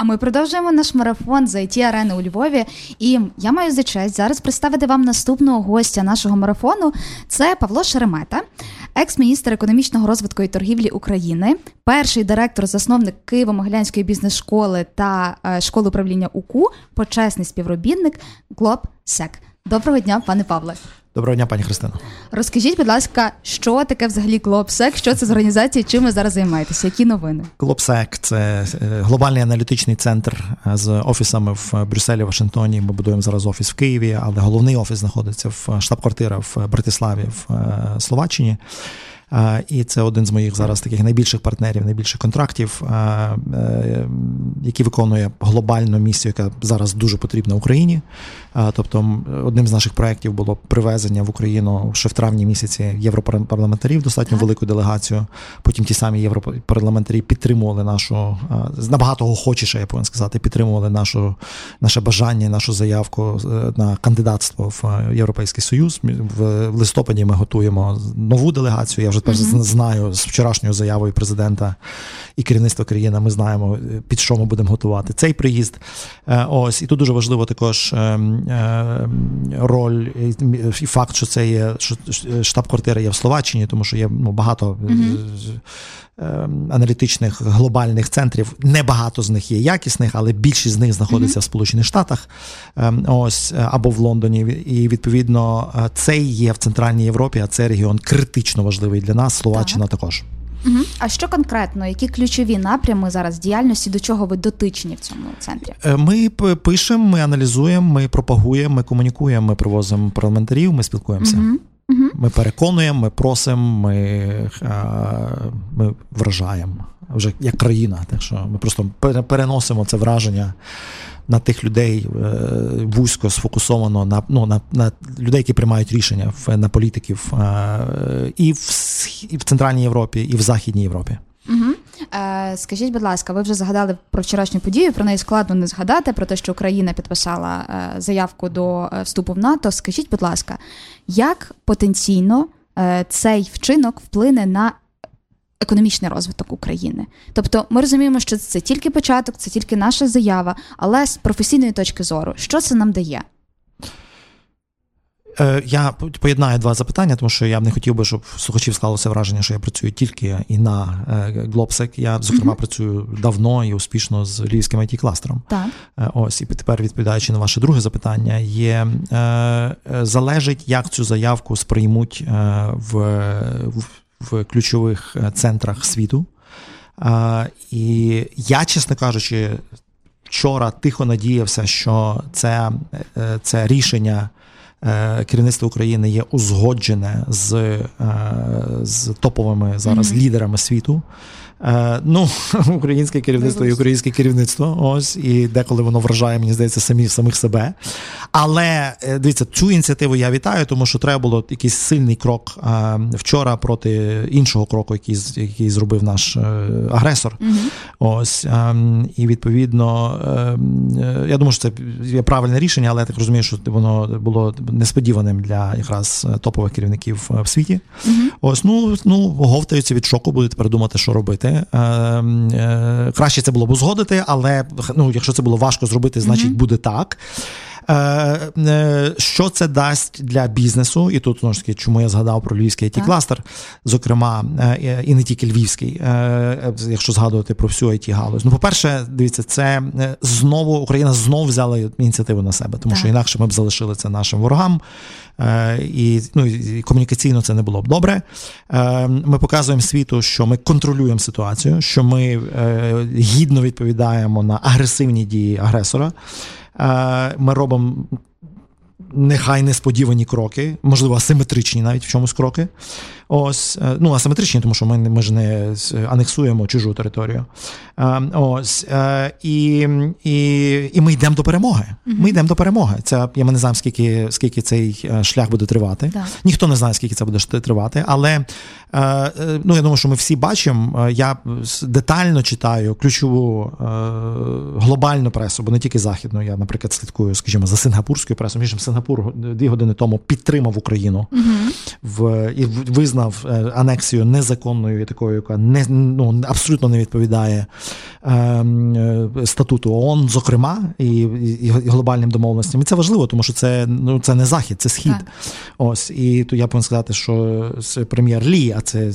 А ми продовжуємо наш марафон з it арени у Львові. І я маю за честь зараз представити вам наступного гостя нашого марафону. Це Павло Шеремета, екс-міністр економічного розвитку і торгівлі України, перший директор, засновник Києво-Могилянської бізнес-школи та е, школи управління УКУ, почесний співробітник Глобсек. Доброго дня, пане Павле. Доброго дня, пані Христина. Розкажіть, будь ласка, що таке взагалі Глобсек? Що це з організація? Чим ви зараз займаєтеся? Які новини? Глобсек це е, глобальний аналітичний центр е, з офісами в Брюсселі, Вашингтоні. Ми будуємо зараз офіс в Києві, але головний офіс знаходиться в штаб-квартира в Братиславі в е, Словаччині. І це один з моїх зараз таких найбільших партнерів, найбільших контрактів, який виконує глобальну місію, яка зараз дуже потрібна Україні. Тобто, одним з наших проєктів було привезення в Україну ще в травні місяці європарламентарів, достатньо велику делегацію. Потім ті самі європарламентарі підтримували нашу набагато охочіше, я повинен сказати, підтримували нашу наше бажання, нашу заявку е, на кандидатство в Європейський Союз. В листопаді ми готуємо нову делегацію. Я вже тепер mm-hmm. знаю з вчорашньою заявою президента і керівництва країни. Ми знаємо під що ми будемо готувати цей приїзд. Е, ось і тут дуже важливо також. Е, роль і факт, що це є що штаб-квартира є в Словаччині, тому що є ну, багато mm аналітичних глобальних центрів. Небагато з них є якісних, але більшість з них знаходиться mm в Сполучених Штатах ем, ось або в Лондоні. І відповідно це є в Центральній Європі, а це регіон критично важливий для нас. Словаччина так. також. Угу. А що конкретно, які ключові напрями зараз діяльності, до чого ви дотичні в цьому центрі? Е, ми пишемо, ми аналізуємо, ми пропагуємо, ми комунікуємо, ми привозимо парламентарів, ми спілкуємося. Угу. Угу. Ми переконуємо, ми просимо, ми, е, ми вражаємо вже як країна. Так що ми просто переносимо це враження на тих людей е, вузько сфокусовано на ну, на, на людей, які приймають рішення на політиків е, і в, і в Центральній Європі, і в Західній Європі. Угу. Е, Скажіть, будь ласка, ви вже згадали про вчорашню подію? Про неї складно не згадати про те, що Україна підписала е, заявку до е, вступу в НАТО. Скажіть, будь ласка, як потенційно е, цей вчинок вплине на економічний розвиток України. Тобто ми розуміємо, що це тільки початок, це тільки наша заява, але з професійної точки зору, що це нам дає? Е, я поєднаю два запитання, тому що я б не хотів би, щоб слухачів склалося враження, що я працюю тільки і на Глобсек. Я, зокрема, mm-hmm. працюю давно і успішно з львівським it кластером Так. Е, ось і тепер, відповідаючи на ваше друге запитання, є е, залежить, як цю заявку сприймуть в, в в ключових е, центрах світу. І я, чесно кажучи, вчора тихо надіявся, що це, е, це рішення. Е, керівництво України є узгоджене з з топовими зараз mm-hmm. лідерами світу. Е, ну, українське керівництво і українське керівництво. Ось і деколи воно вражає, мені здається, самі самих себе. Але е, дивіться, цю ініціативу я вітаю, тому що треба було якийсь сильний крок е, вчора проти іншого кроку, який який зробив наш агресор. Угу. Ось і відповідно, я думаю, що це є правильне рішення, але я так розумію, що воно було несподіваним для якраз топових керівників в світі. Угу. Ось ну ну говтаються від шоку, будуть тепер думати, що робити зробити. Е, е, краще це було б узгодити, але ну, якщо це було важко зробити, значить буде так. Е, що це дасть для бізнесу? І тут знову ж таки, чому я згадав про львівський it кластер зокрема, і не тільки львівський, якщо згадувати про всю it галузь Ну, по-перше, дивіться, це знову Україна знову взяла ініціативу на себе, тому так. що інакше ми б залишили це нашим ворогам. Е, і ну, і комунікаційно це не було б добре. Е, ми показуємо світу, що ми контролюємо ситуацію, що ми е, гідно відповідаємо на агресивні дії агресора. Ми робимо. Нехай несподівані кроки, можливо, асиметричні навіть в чомусь кроки. Ось, е, ну, асиметричні, тому що ми ми ж не анексуємо чужу територію. Е, ось, е, І і, і ми йдемо до перемоги. Ми йдемо до перемоги. Це Я не знаю, скільки скільки цей шлях буде тривати. Так. Ніхто не знає, скільки це буде тривати, але Ну, я думаю, що ми всі бачимо. Я детально читаю ключову глобальну пресу, бо не тільки західну. Я, наприклад, слідкую, скажімо, за сингапурською пресою. Між Сингапур дві години тому підтримав Україну в і визнав анексію незаконною такою, яка не ну абсолютно не відповідає ем, статуту ООН, зокрема, і, і глобальним домовленостям. І це важливо, тому що це ну це не захід, це схід. Так. Ось і то я повинен сказати, що прем'єр Лі, а це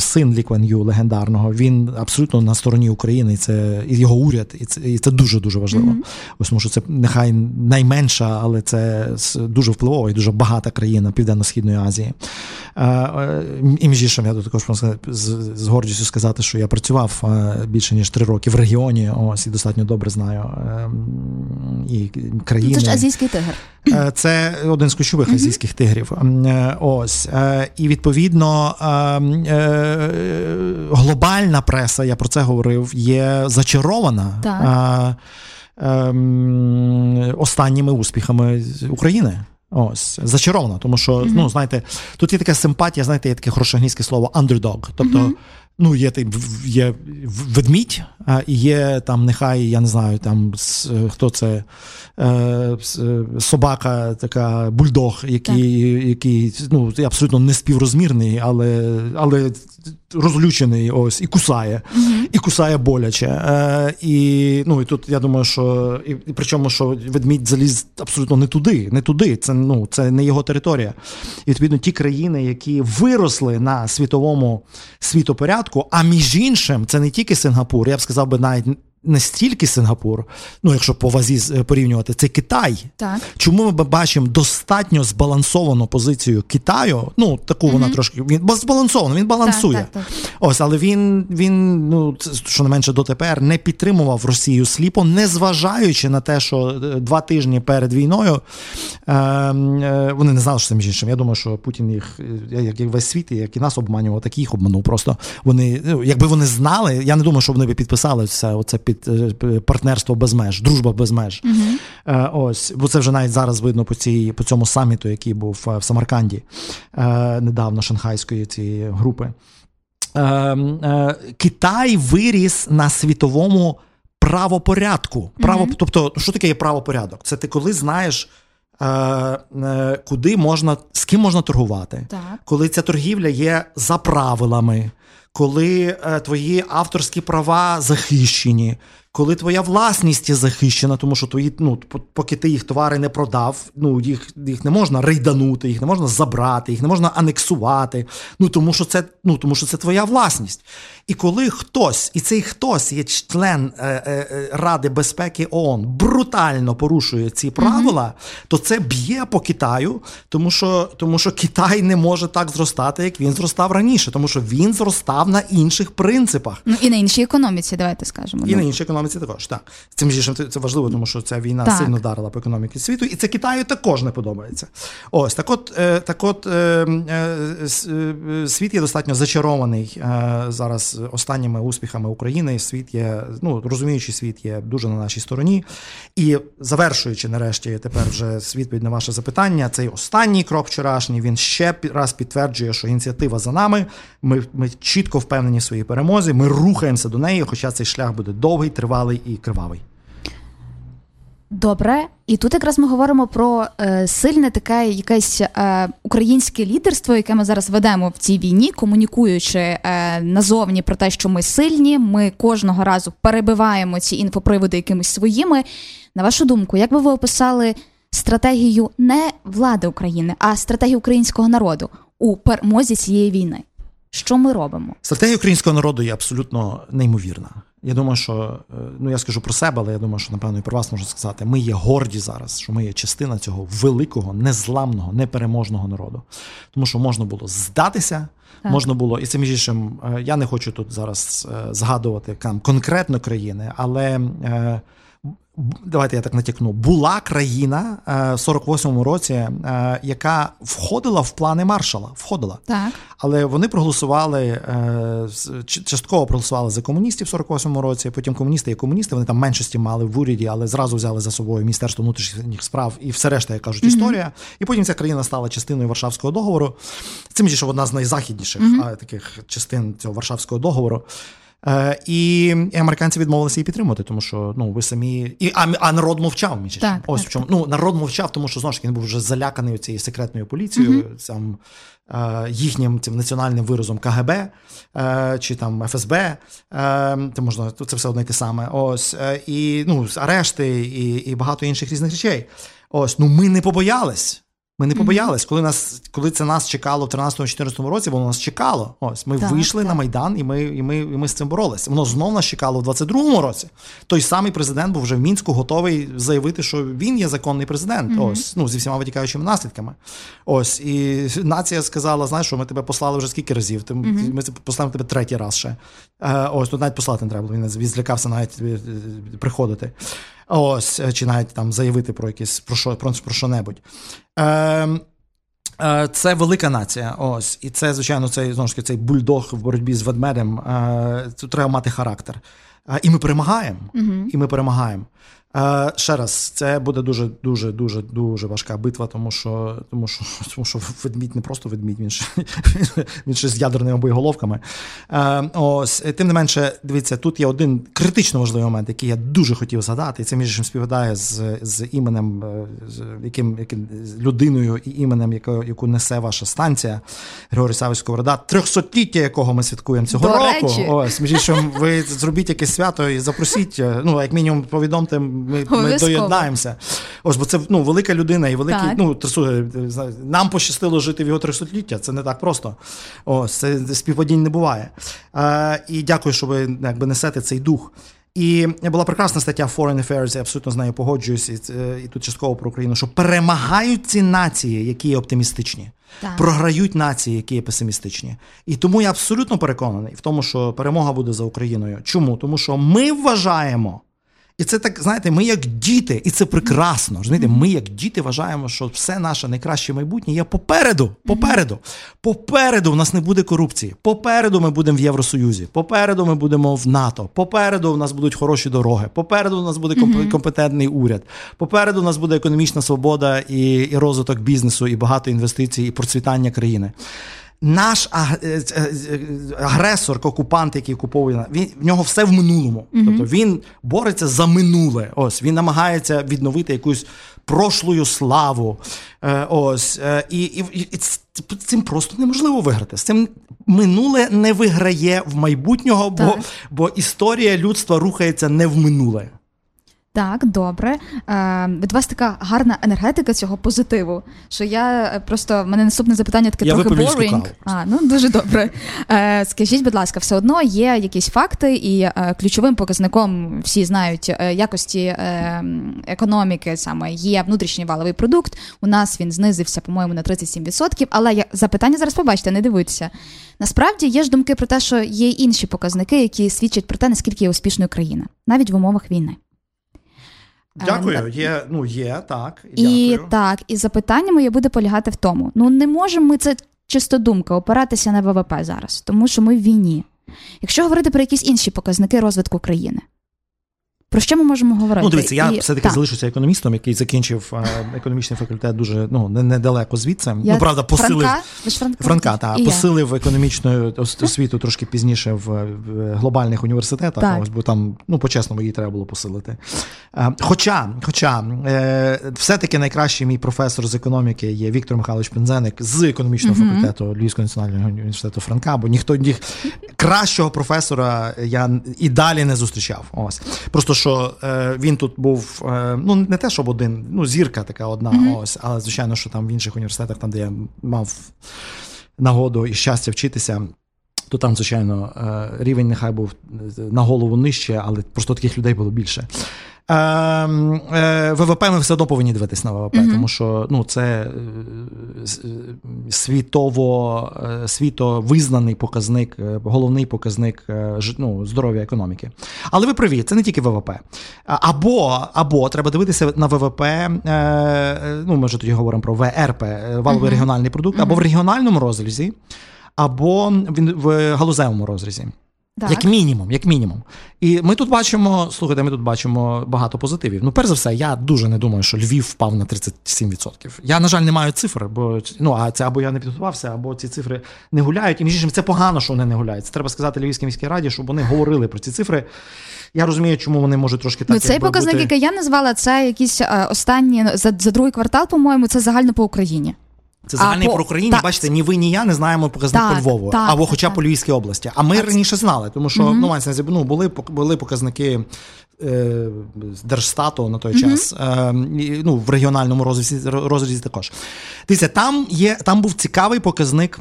син Лі Кван Ю, легендарного. Він абсолютно на стороні України. І це і його уряд, і це і це дуже дуже важливо. Mm-hmm. Ось тому що це нехай найменша, але це дуже впливова і дуже багата країна Південно-Східної Азії. Е, е, і між іншим, я тут також з, з гордістю сказати, що я працював е, більше ніж три роки в регіоні. Ось і достатньо добре знаю і країни. Це ж азійський тигр. Це один з ключових mm-hmm. азійських тигрів. Ось і відповідно глобальна преса, я про це говорив, є зачарована. Так. Ем, останніми успіхами України. Ось зачарована, тому що mm-hmm. ну знаєте, тут є така симпатія, знаєте, є таке хороше англійське слово underdog. Тобто, mm-hmm. Ну є є ведмідь, а є там, нехай я не знаю, там хто це е, собака, така бульдог, який який ну абсолютно не співрозмірний, але але розлючений ось і кусає, mm-hmm. і кусає боляче. Е, І ну і тут я думаю, що і, і причому, що ведмідь заліз абсолютно не туди, не туди. Це ну це не його територія. І відповідно ті країни, які виросли на світовому світопорядку, а між іншим, це не тільки Сингапур, я б сказав би навіть не стільки Сингапур, ну якщо по вазі е, порівнювати, це Китай. Так. Чому ми бачимо достатньо збалансовану позицію Китаю? Ну таку вона угу. трошки він збалансовано, він балансує. Так, так, так. Ось, але він він ну що не менше дотепер не підтримував Росію сліпо, не зважаючи на те, що е, два тижні перед війною е, е, вони не знали, що це між іншим. Я думаю, що Путін їх е, як і весь світ, як і нас обманював, так і їх обманув. Просто вони, ну, якби вони знали, я не думаю, що вони би підписали все оце під під е, партнерство без меж, дружба без меж. Uh-huh. Ось, бо це вже навіть зараз видно по цій по цьому саміту, який був е, в Самарканді недавно шанхайської цієї групи. Китай виріс на світовому правопорядку. Право, uh-huh. Тобто, що таке є правопорядок? Це ти коли знаєш. Куди можна з ким можна торгувати, так. коли ця торгівля є за правилами, коли е, твої авторські права захищені, коли твоя власність є захищена, тому що твої, ну, поки ти їх товари не продав, ну їх їх не можна рейданути, їх не можна забрати, їх не можна анексувати. Ну тому що це ну, тому що це твоя власність. І коли хтось, і цей хтось є член е, е, е Ради безпеки ООН, брутально порушує ці правила, mm-hmm. то це б'є по Китаю, тому що тому що Китай не може так зростати, як він зростав раніше, тому що він зростав на інших принципах. Ну і на іншій економіці, давайте скажемо. І ну. на іншій економіці економіці також. Так. Цим же це важливо, тому що ця війна так. сильно вдарила по економіці світу, і це Китаю також не подобається. Ось так от е, так от е, е, світ є достатньо зачарований зараз останніми успіхами України. Світ є, ну розуміючий світ є дуже на нашій стороні. І завершуючи нарешті тепер вже відповідь на ваше запитання, цей останній крок вчорашній він ще раз підтверджує, що ініціатива за нами. Ми, Ми чітко впевнені в своїй перемозі. Ми рухаємося до неї, хоча цей шлях буде довгий, тривалий тривалий і кривавий. Добре, і тут якраз ми говоримо про е, сильне таке якесь е, українське лідерство, яке ми зараз ведемо в цій війні, комунікуючи е, назовні про те, що ми сильні. Ми кожного разу перебиваємо ці інфоприводи якимись своїми. На вашу думку, як би ви описали стратегію не влади України, а стратегію українського народу у перемозі цієї війни? Що ми робимо? Стратегія українського народу є абсолютно неймовірна. Я думаю, що е, ну я скажу про себе, але я думаю, що напевно і про вас можу сказати. Ми є горді зараз, що ми є частина цього великого, незламного, непереможного народу. Тому що можна було здатися, так. можна було, і це між іншим, е, я не хочу тут зараз е, згадувати там конкретно країни, але давайте я так натякну, була країна е, в 48-му році, е, яка входила в плани маршала. Входила. Так. Але вони проголосували е, частково проголосували за комуністів в 48-му році. Потім комуністи і комуністи вони там меншості мали в уряді, але зразу взяли за собою міністерство внутрішніх справ і все решта, як кажуть, історія. Mm-hmm. І потім ця країна стала частиною Варшавського договору. Це що одна з найзахідніших mm-hmm. таких частин цього Варшавського договору. Е, І американці відмовилися її підтримувати, тому що ну ви самі і а, а народ мовчав. Між так, ось так, в чому ну народ мовчав, тому що знову ж таки він був вже заляканий цією секретною поліцією, mm-hmm. сам е, їхнім цим національним виразом КГБ е, чи там ФСБ. Е, Це можна це все одне те саме. Ось і ну арешти, і, і багато інших різних речей. Ось ну ми не побоялись. Ми не побоялись, коли нас, коли це нас чекало в 13-14 році, воно нас чекало. Ось ми так, вийшли так. на Майдан, і ми і ми, і ми з цим боролися. Воно знов нас чекало в 22-му році. Той самий президент був вже в мінську готовий заявити, що він є законний президент. Mm-hmm. Ось ну зі всіма витікаючими наслідками. Ось і нація сказала: знаєш, що ми тебе послали вже скільки разів? Ти mm-hmm. ми поставимо тебе третій раз ще. Е, ось тут навіть послати не треба. Він злякався навіть е, приходити. Ось, е, чи навіть там заявити про якісь про що про, про що небудь. Е, е, це велика нація. Ось. І це, звичайно, цей знову ж таки, цей бульдог в боротьбі з ведмедем. Е, Тут треба мати характер. Е, і ми перемагаємо. uh І ми перемагаємо. Е, ще раз, це буде дуже дуже дуже дуже важка битва, тому що тому що, тому що ведмідь не просто ведмідь, він ще він ще з ядерними боєголовками. Е, ось тим не менше, дивіться, тут є один критично важливий момент, який я дуже хотів згадати, і це між іншим співпадає з з іменем, е, з яким, яким з людиною і іменем, яку, яку несе ваша станція Григорій Савич Сковорода, трьохсотліття якого ми святкуємо цього До року. Речі. Ось між іншим, ви зробіть якесь свято і запросіть. Ну як мінімум, повідомте ми ми доєднаємося. Ось, бо це ну, велика людина і великий. Так. Ну, нам пощастило жити в його трисотліття. Це не так просто. Ось, це співпадінь не буває. Е, І дякую, що ви якби несете цей дух. І була прекрасна стаття Foreign Affairs, я абсолютно з нею погоджуюсь, і, і тут частково про Україну, що перемагають ці нації, які є оптимістичні, так. програють нації, які є песимістичні. І тому я абсолютно переконаний в тому, що перемога буде за Україною. Чому? Тому що ми вважаємо. І це так, знаєте, ми як діти, і це прекрасно. Знаєте, Ми, як діти, вважаємо, що все наше найкраще майбутнє є попереду. Попереду. Попереду в нас не буде корупції. Попереду ми будемо в Євросоюзі. Попереду ми будемо в НАТО. Попереду в нас будуть хороші дороги. Попереду в нас буде компетентний уряд. Попереду в нас буде економічна свобода і, і розвиток бізнесу, і багато інвестицій, і процвітання країни наш е, е, агресор, окупант, який окуповує, він в нього все в минулому. Mm-hmm. Тобто він бореться за минуле. Ось він намагається відновити якусь прошлую славу. Е, ось і, і, і цим просто неможливо виграти. З цим минуле не виграє в майбутнього, бо, бо історія людства рухається не в минуле. Так, добре. Е, Від вас така гарна енергетика цього позитиву. Що я е, просто в мене наступне запитання таке я трохи boring. А, ну дуже добре. Е, Скажіть, будь ласка, все одно є якісь факти, і е, ключовим показником всі знають е, якості е, економіки, саме є внутрішній валовий продукт. У нас він знизився, по-моєму, на 37%. Але я запитання зараз побачите, не дивуйтеся. Насправді є ж думки про те, що є інші показники, які свідчать про те, наскільки є успішною країна, навіть в умовах війни. Дякую, є, ну є, так. І дякую. так, і запитання моє буде полягати в тому: ну не можемо ми це чисто думка опиратися на ВВП зараз, тому що ми в війні. Якщо говорити про якісь інші показники розвитку країни, про що ми можемо говорити? Ну, дивіться, я все-таки залишуся економістом, який закінчив е, економічний факультет дуже ну, недалеко звідси. Я ну, правда, посилив Франка, Франка та, посилив економічну освіту трошки пізніше в глобальних університетах, так. ось, бо там, ну, по-чесному, її треба було посилити. Е, хоча, хоча е, все-таки найкращий мій професор з економіки є Віктор Михайлович Пензеник з економічного uh-huh. факультету Львівського національного університету Франка, бо ніхто ні, кращого професора я і далі не зустрічав. Ось. Просто що е, він тут був е, ну не те, щоб один, ну зірка така одна, mm-hmm. ось, але звичайно, що там в інших університетах, там де я мав нагоду і щастя вчитися. То там, звичайно, е, рівень нехай був на голову нижче, але просто таких людей було більше. Ем, е, ВВП ми все одно повинні дивитись на ВВП, uh тому що ну, це е, світово е, світо визнаний показник, головний показник ну, здоров'я економіки. Але ви праві, це не тільки ВВП. Або або треба дивитися на ВВП, ну ми вже тоді говоримо про ВРП, валовий uh регіональний продукт, або в регіональному розрізі, або в галузевому розрізі. Так. Як мінімум, як мінімум. І ми тут бачимо, слухайте, ми тут бачимо багато позитивів. Ну, перш за все, я дуже не думаю, що Львів впав на 37%. Я, на жаль, не маю цифр, бо ну, а це або я не підготувався, або ці цифри не гуляють. І між іншим, це погано, що вони не гуляють. Це треба сказати Львівській міській раді, щоб вони говорили про ці цифри. Я розумію, чому вони можуть трошки так. Ну, Цей показник, бути... який я назвала, це якісь е, останні за, за другий квартал, по-моєму, це загально по Україні. Це загальний по Україні, та... бачите, ні ви, ні я не знаємо показник так, по Львову, так, або хоча б по Львівській області. А ми так. раніше знали, тому що угу. ну, ну, були були показники е, Держстату на той угу. час, е, ну, в регіональному розрізі, розрізі також. Дивіться, там є, там був цікавий показник.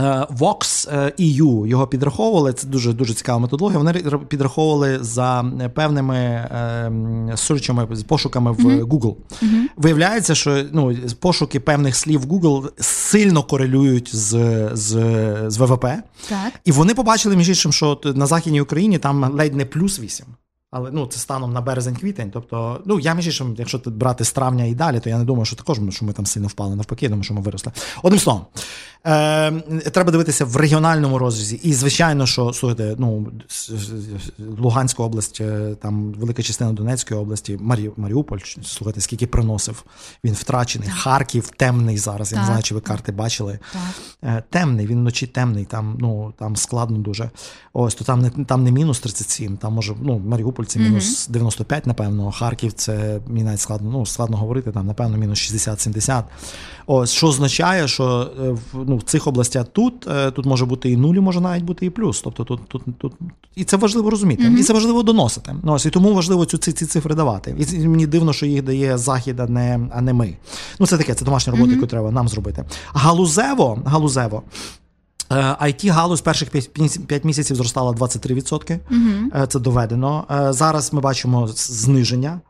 Е, Vox EU його підраховували. Це дуже дуже цікава методологія. Вони підраховували за певними е, сурчами, пошуками в mm-hmm. Google. Mm-hmm. Виявляється, що ну, пошуки певних слів в Google сильно корелюють з з, з ВВП. Так. І вони побачили між іншим, що на Західній Україні там ледь не плюс 8. Але ну, це станом на березень-квітень. Тобто, ну я між іншим, якщо брати з травня і далі, то я не думаю, що також що ми там сильно впали навпаки, думаю, що ми виросли. Одним словом, е, треба дивитися в регіональному розрізі. І, звичайно, що слухайте, ну Луганська область, е, там велика частина Донецької області, Марі, Маріуполь, слухайте, скільки приносив. Він втрачений. Так. Харків темний зараз. Так. Я не знаю, чи ви карти бачили. Е, темний, він вночі темний, там ну там складно дуже. Ось то там не там не мінус 37, там може ну Маріуполь. Маріуполь це мінус 95, напевно. Харків це мені навіть складно ну, складно говорити, там, напевно, мінус 60-70. Ось, Що означає, що е, ну, в цих областях тут е, тут може бути і нуль, може навіть бути і плюс. Тобто тут тут, тут і це важливо розуміти, mm-hmm. і це важливо доносити. Ну, ось, І тому важливо цю ці, ці цифри давати. І мені дивно, що їх дає Захід, а не а не ми. Ну, це таке, це домашня робота, mm-hmm. яку треба нам зробити. Галузево, галузево. it е, галузь перших 5 місяців зростала 23%. Угу. Це доведено. Е, зараз ми бачимо зниження.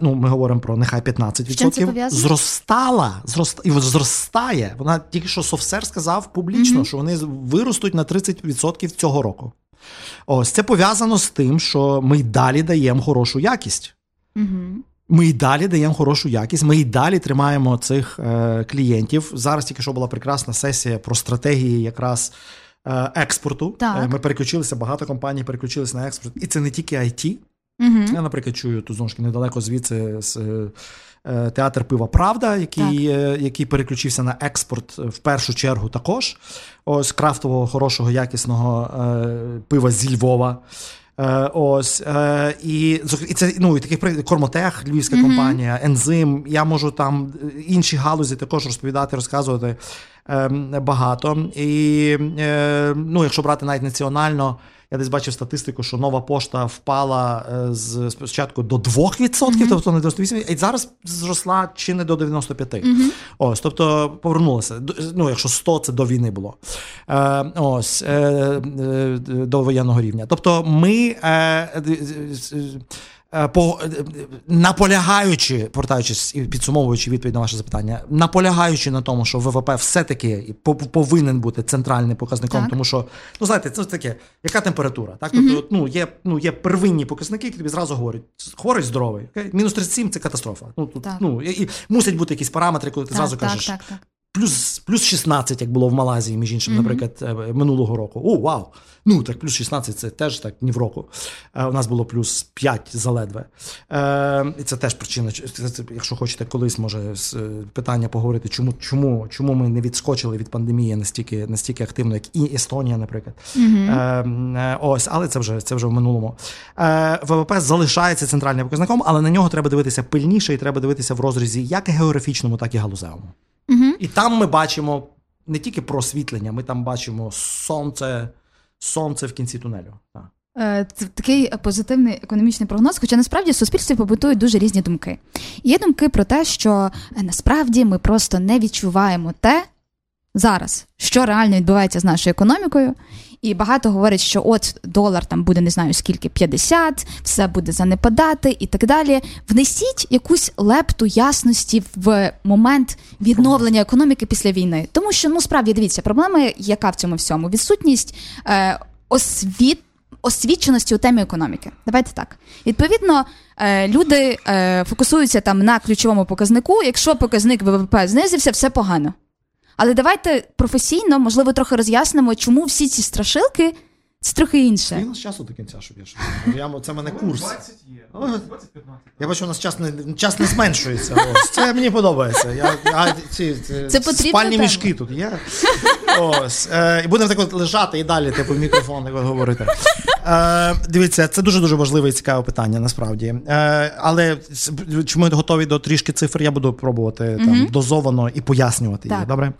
Ну, Ми говоримо про нехай 15%. Зростала, зрост, і зростає. Вона тільки що Совсер сказав публічно, угу. що вони виростуть на 30% цього року. Ось це пов'язано з тим, що ми й далі даємо хорошу якість. Угу. Ми й далі даємо хорошу якість. Ми й далі тримаємо цих е, клієнтів. Зараз тільки що була прекрасна сесія про стратегії якраз е, експорту. Так. Е, ми переключилися, багато компаній переключилися на експорт, і це не тільки IT. Угу. Я, наприклад, чую тут знову ж недалеко звідси з е, театр пива Правда, який е, який переключився на експорт в першу чергу також. Ось крафтового, хорошого, якісного е, пива зі Львова. Е, ось е, і і це ну і таких Кормотех, львівська mm-hmm. компанія, ензим. Я можу там інші галузі також розповідати, розказувати ем, багато. І е, ну, якщо брати навіть національно. Я десь бачив статистику, що нова пошта впала з спочатку до 2%, mm-hmm. тобто не до 98%, і зараз зросла чи не до 95%. Mm-hmm. Ось, тобто повернулася. Ну, якщо 100, це до війни було. Е, Ось е, е, до воєнного рівня. Тобто, ми. Е, Е, по е, наполягаючи, повертаючись і підсумовуючи відповідь на ваше запитання, наполягаючи на тому, що ВВП все-таки повинен бути центральним показником, так. тому що ну знаєте, це таке, яка температура? Так, тобто, mm ну є ну є первинні показники, які тобі зразу говорять, хворий здоровий. Okay? Мінус 37 – це катастрофа. Ну тут ну і, і мусять бути якісь параметри, коли ти так, зразу так, кажеш. Так, так, Плюс плюс 16, як було в Малайзії, між іншим, mm-hmm. наприклад, е, минулого року. О, вау! Ну так плюс 16 це теж так ні в року. Е, у нас було плюс 5 заледве. Е, І це теж причина. Якщо хочете колись, може е, питання поговорити, чому чому, чому ми не відскочили від пандемії настільки настільки активно, як і Естонія, наприклад. Mm-hmm. Е, Ось, але це вже це вже в минулому. Е, ВВП залишається центральним показником, але на нього треба дивитися пильніше і треба дивитися в розрізі як географічному, так і галузевому. Mm-hmm. І там ми бачимо не тільки просвітлення, ми там бачимо сонце сонце в кінці тунелю. Так. Е, це такий позитивний економічний прогноз, хоча насправді в суспільстві побутують дуже різні думки. Є думки про те, що е, насправді ми просто не відчуваємо те, зараз, що реально відбувається з нашою економікою. І багато говорять, що от долар там буде не знаю скільки 50, все буде занепадати і так далі. Внесіть якусь лепту ясності в момент відновлення економіки після війни, тому що ну справді дивіться, проблема, яка в цьому всьому відсутність е, освіт. Освіченості у темі економіки. Давайте так. Відповідно, е, люди е, фокусуються там на ключовому показнику. Якщо показник ВВП знизився, все погано. Але давайте професійно, можливо, трохи роз'яснимо, чому всі ці страшилки це трохи інше. І у нас часу до кінця, щоб я що. Я, це в мене курс. 20 є. 20-15. Я бачу, у нас час не, час не зменшується. Ось. Це мені подобається. Я, а, ці, ці, Це спальні тема. мішки тут є. Ось. Е, і будемо так от лежати і далі, типу, в мікрофон так от говорити. Е, дивіться, це дуже-дуже важливе і цікаве питання, насправді. Е, але чи ми готові до трішки цифр, я буду пробувати там дозовано і пояснювати. Так. Добре?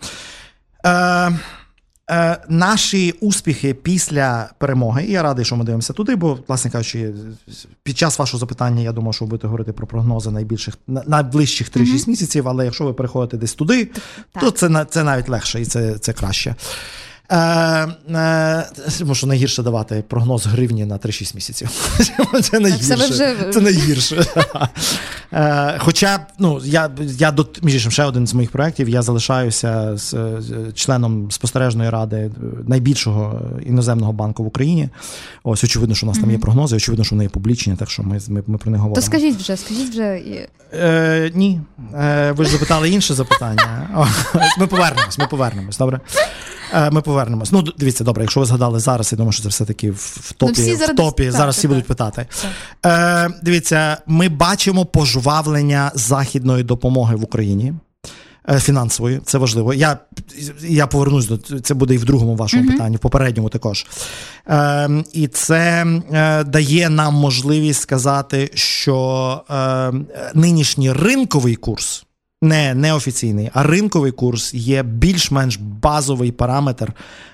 Е, Е, наші успіхи після перемоги, і я радий, що ми дивимося туди, бо, власне кажучи, під час вашого запитання я думав, що ви будете говорити про прогнози найбільших найближчих 3-6 місяців, але якщо ви переходите десь туди, то це, це навіть легше і це, це краще. Е, е, тому що найгірше давати прогноз гривні на 3-6 місяців. Це найгірше. Це найгірше. Е, Хоча, ну, я, я до між іншим, ще один з моїх проєктів, я залишаюся з, з членом спостережної ради найбільшого іноземного банку в Україні. Ось, очевидно, що у нас там є прогнози, очевидно, що вони є публічні, так що ми, ми, ми про них говоримо. То скажіть вже, скажіть вже. Е, ні. Е, ви ж запитали інше запитання. Ми повернемось, ми повернемось, добре? Е, ми повернемось. Ну, дивіться, добре, якщо ви згадали зараз, я думаю, що це все-таки в, в топі. Ну, всі в топі. зараз так, всі будуть так. питати. Е, дивіться, ми бачимо пожвавлення західної допомоги в Україні. е, Фінансової, це важливо. Я, я повернусь до це буде і в другому вашому питанні, в попередньому також. Е, і це е, дає нам можливість сказати, що е, нинішній ринковий курс, не, не офіційний, а ринковий курс є більш-менш базовий параметр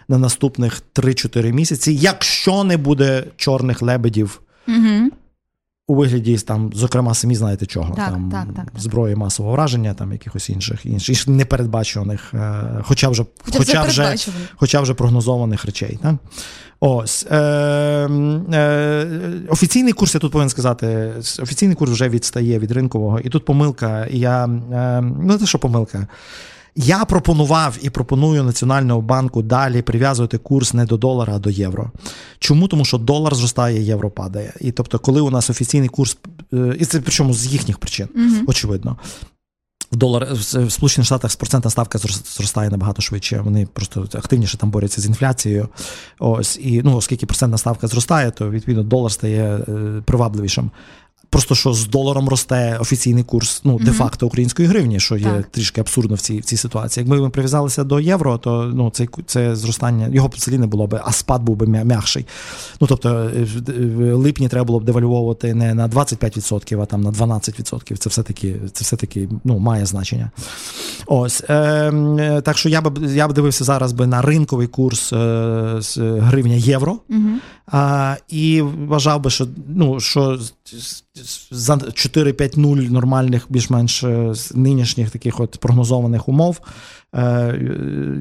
на наступних 3-4 місяці, якщо не буде чорних лебедів Угу. У вигляді там, зокрема, самі знаєте чого, Так, там так, так, зброї масового враження, там якихось інших інших непередбачуваних, е, хоча вже Хоча, хоча вже хоча вже прогнозованих речей. Так? Ось е, е, офіційний курс, я тут повинен сказати, офіційний курс вже відстає від ринкового, і тут помилка. І я е, ну те, що помилка. Я пропонував і пропоную Національному банку далі прив'язувати курс не до долара, а до євро. Чому? Тому що долар зростає, євро падає. І тобто, коли у нас офіційний курс, е, і це причому з їхніх причин, очевидно. В долар в в Сполучених Штатах процентна ставка зрос- зростає набагато швидше. Вони просто активніше там борються з інфляцією. Ось і ну, оскільки процентна ставка зростає, то відповідно долар стає е, привабливішим. Просто що з доларом росте офіційний курс, ну де-факто української гривні, що є Так. трішки абсурдно в цій в цій ситуації. Якби ми прив'язалися до євро, то ну цей ку- це зростання його взагалі не було би, а спад був би м'якший. Ну тобто е, в- в липні треба було б девальвовувати не на 25%, а там на 12%. Це все таки, це все таки ну, має значення. Ось е, е, так що я б я б дивився зараз би на ринковий курс е, з гривня євро. А, і вважав би, що ну що за 4-5-0 нормальних, більш-менш е, нинішніх таких от прогнозованих умов. Е, е,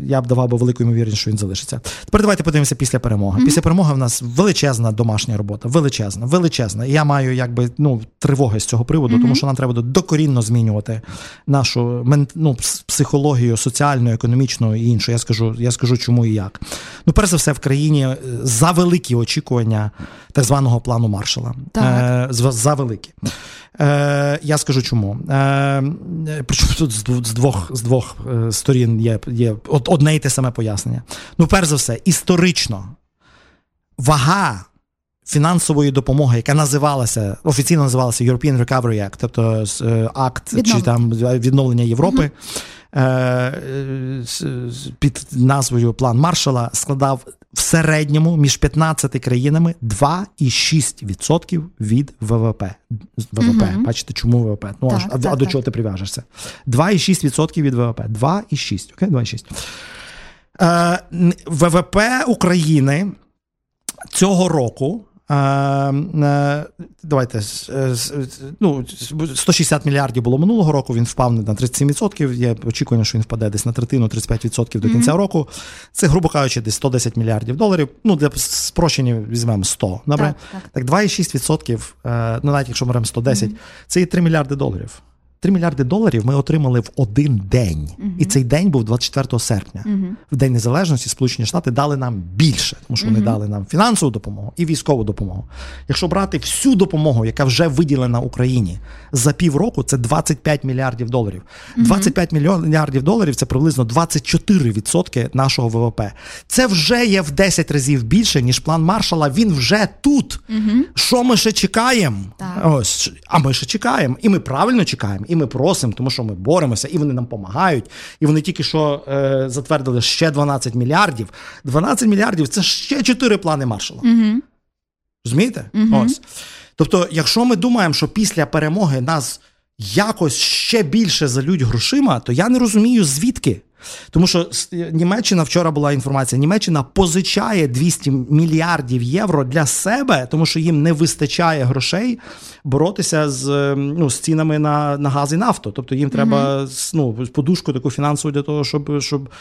Я б давав би велику ймовірність, що він залишиться. Тепер давайте подивимося після перемоги. Після перемоги в нас величезна домашня робота, величезна, величезна. І я маю якби ну тривоги з цього приводу, тому що нам треба докорінно змінювати нашу ну, психологію, соціальну, економічну і іншу. Я скажу, я скажу, чому і як. Ну, перш за все, в країні е, за великі очікування так званого плану Маршала. Так. Е, за великі. Е, я скажу чому. Е, причому тут з двох, з двох, е, сторін є, є одне і те саме пояснення. Ну, перш за все, історично вага фінансової допомоги, яка називалася офіційно називалася European Recovery Act, тобто е, акт чи там відновлення Європи. е, е, з- з- Під назвою План Маршала складав в середньому між 15 країнами 2,6% від ВВП. ВВП. Угу. Бачите, чому ВВП? Ну, Так, а, так, а до чого ти прив'яжешся? 2,6% від ВВП. 2,6. Окей, 2,6. Е, ВВП України цього року давайте е, ну, 160 мільярдів було минулого року. Він впав на 37%. Є очікування, що він впаде десь на третину, 35% до кінця mm-hmm. року. Це, грубо кажучи, десь 110 мільярдів доларів. Ну, для спрощення візьмемо 100. Добре? Так, так. так 2,6%, ну навіть якщо беремо 110, mm-hmm. це є 3 мільярди доларів. 3 мільярди доларів ми отримали в один день, uh-huh. і цей день був 24 серпня. Uh-huh. В День Незалежності Сполучені Штати дали нам більше, тому що uh-huh. вони дали нам фінансову допомогу і військову допомогу. Якщо брати всю допомогу, яка вже виділена Україні за півроку, це 25 мільярдів доларів. 25 мільярдів доларів це приблизно 24% нашого ВВП. Це вже є в 10 разів більше ніж план Маршала. Він вже тут. Що ми ще чекаємо? Ось а ми ще чекаємо, і ми правильно чекаємо і ми просимо, тому що ми боремося, і вони нам допомагають. І вони тільки що е, затвердили ще 12 мільярдів. 12 мільярдів це ще 4 плани маршала. Угу. Розумієте? Угу. Ось. Тобто, якщо ми думаємо, що після перемоги нас якось ще більше залють грошима, то я не розумію, звідки. Тому що Німеччина вчора була інформація: Німеччина позичає 200 мільярдів євро для себе, тому що їм не вистачає грошей боротися з ну, з цінами на на газ і нафту. Тобто їм треба mm-hmm. ну, подушку таку фінансову для того, щоб щоб, е,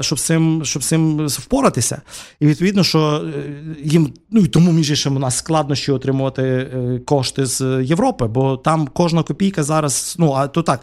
щоб, з цим щоб цим впоратися. І відповідно, що е, їм ну і тому між іншим у нас складнощі отримувати е, кошти з Європи, бо там кожна копійка зараз, ну а то так.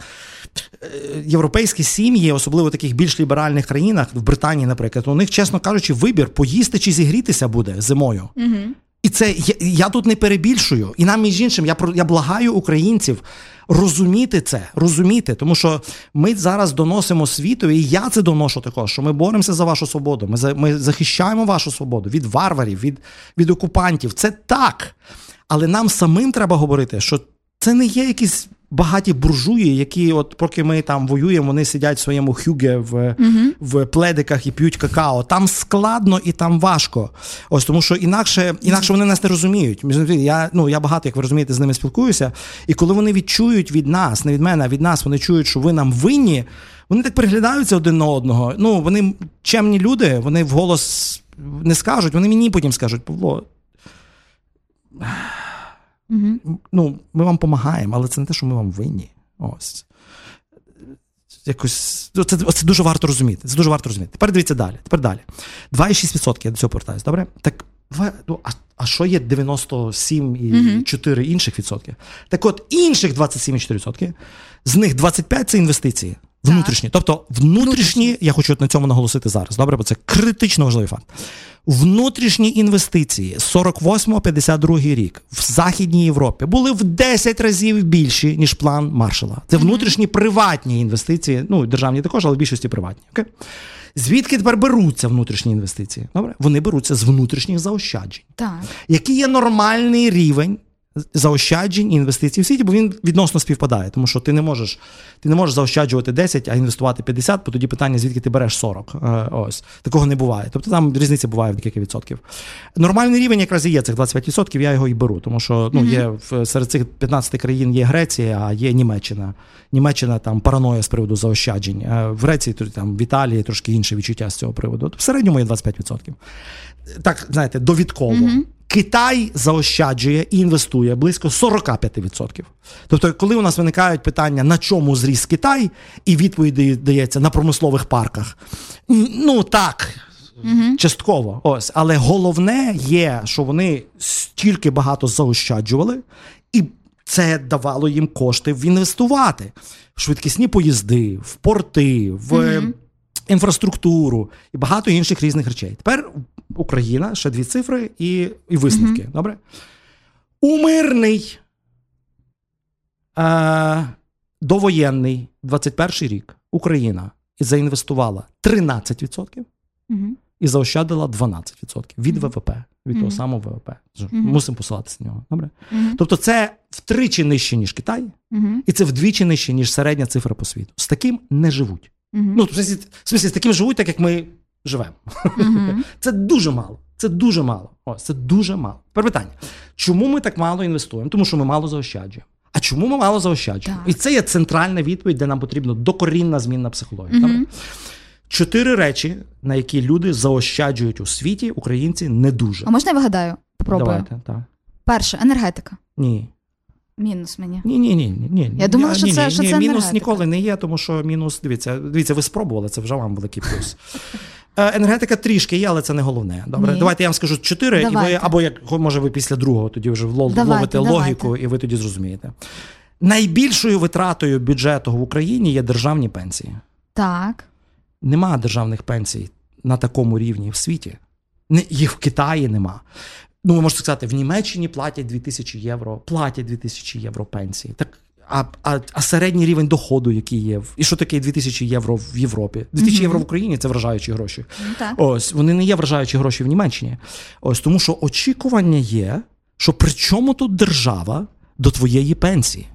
Європейські сім'ї, особливо в таких більш ліберальних країнах, в Британії, наприклад, у них, чесно кажучи, вибір поїсти чи зігрітися буде зимою. Угу. І це я, я тут не перебільшую. І нам, між іншим, я я благаю українців розуміти це, розуміти, тому що ми зараз доносимо світу, і я це доношу також. Що ми боремося за вашу свободу. Ми за, ми захищаємо вашу свободу від варварів, від, від окупантів. Це так. Але нам самим треба говорити, що це не є якісь багаті буржуї, які, от поки ми там воюємо, вони сидять в своєму хюге в uh в пледиках і п'ють какао. Там складно і там важко. Ось тому, що інакше інакше вони нас не розуміють. Я ну я багато, як ви розумієте, з ними спілкуюся. І коли вони відчують від нас, не від мене, а від нас, вони чують, що ви нам винні. Вони так приглядаються один на одного. Ну вони чемні люди, вони вголос не скажуть. Вони мені потім скажуть, Павло. Угу. Ну, Ми вам допомагаємо, але це не те, що ми вам винні. Ось. Якось, ну, Це це дуже варто розуміти. Це дуже варто розуміти. Тепер дивіться далі. Тепер далі. 2,6% я до цього повертаюся, добре? Так, ну, а а що є 97,4 угу. інших відсотки? Так от інших 27,4%, з них 25 це інвестиції. Внутрішні. Тобто, внутрішні, я хочу на цьому наголосити зараз, добре, бо це критично важливий факт. Внутрішні інвестиції 48-52 рік в Західній Європі були в 10 разів більші, ніж план Маршала. Це внутрішні приватні інвестиції, ну державні також, але в більшості приватні. Окей? Звідки тепер беруться внутрішні інвестиції? Добре? Вони беруться з внутрішніх заощаджень. Так. Який є нормальний рівень заощаджень і інвестицій в світі, бо він відносно співпадає, тому що ти не можеш ти не можеш заощаджувати 10, а інвестувати 50, бо тоді питання, звідки ти береш 40. Е, ось такого не буває. Тобто там різниця буває в декілька відсотків. Нормальний рівень якраз і є цих 25%, я його і беру, тому що ну, є серед цих 15 країн є Греція, а є Німеччина. Німеччина там параноя з приводу заощаджень. В Греції там в Італії трошки інше відчуття з цього приводу. В середньому є 25%. Так, знаєте, довідково. Mm-hmm. Китай заощаджує і інвестує близько 45%. Тобто, коли у нас виникають питання, на чому зріс Китай, і відповідь дається на промислових парках. Ну так, угу. частково. Ось, але головне є, що вони стільки багато заощаджували, і це давало їм кошти в інвестувати в швидкісні поїзди, в порти, в. Угу. Інфраструктуру і багато інших різних речей. Тепер Україна, ще дві цифри і і висновки. Mm-hmm. Добре? У мирний е, довоєнний 21 рік Україна заінвестувала 13% mm-hmm. і заощадила 12% від mm-hmm. ВВП, від того самого ВВП. Мусимо посилатися на нього. Добре? Тобто, це втричі нижче, ніж Китай, і це вдвічі нижче, ніж середня цифра по світу. З таким не живуть. Ну, в смысле, з таким живуть, так як ми живемо. Mm-hmm. Це дуже мало. Це дуже мало. Ось це дуже мало. Тепер питання. Чому ми так мало інвестуємо? Тому що ми мало заощаджуємо. А чому ми мало заощаджуємо? Так. І це є центральна відповідь, де нам потрібна докорінна змінна психологія. Mm-hmm. Чотири речі, на які люди заощаджують у світі, українці не дуже. А можна я вигадаю? Попробую. Давайте, так. Перше, енергетика. Ні. Мінус мені. Ні, ні, ні, ні. Я думала, що ні, це- ні, що ні, це мінус енергетика. ніколи не є, тому що мінус, дивіться, дивіться, ви спробували, це вже вам великий плюс. Е, Енергетика трішки є, але це не головне. Добре, Ні. давайте я вам скажу чотири, і ви або як може ви після другого тоді вже Давайте, вловите давайте. логіку, і ви тоді зрозумієте. Найбільшою витратою бюджету в Україні є державні пенсії. Так. Нема державних пенсій на такому рівні в світі. Їх в Китаї нема. Ну, ви можете сказати, в Німеччині платять 2000 євро, платять 2000 євро пенсії. Так, а, а, а середній рівень доходу, який є, і що таке 2000 євро в Європі? 2000 Мгм. євро в Україні це вражаючі гроші. Mm-hmm. Ось вони не є вражаючі гроші в Німеччині. Ось тому, що очікування є, що при чому тут держава до твоєї пенсії?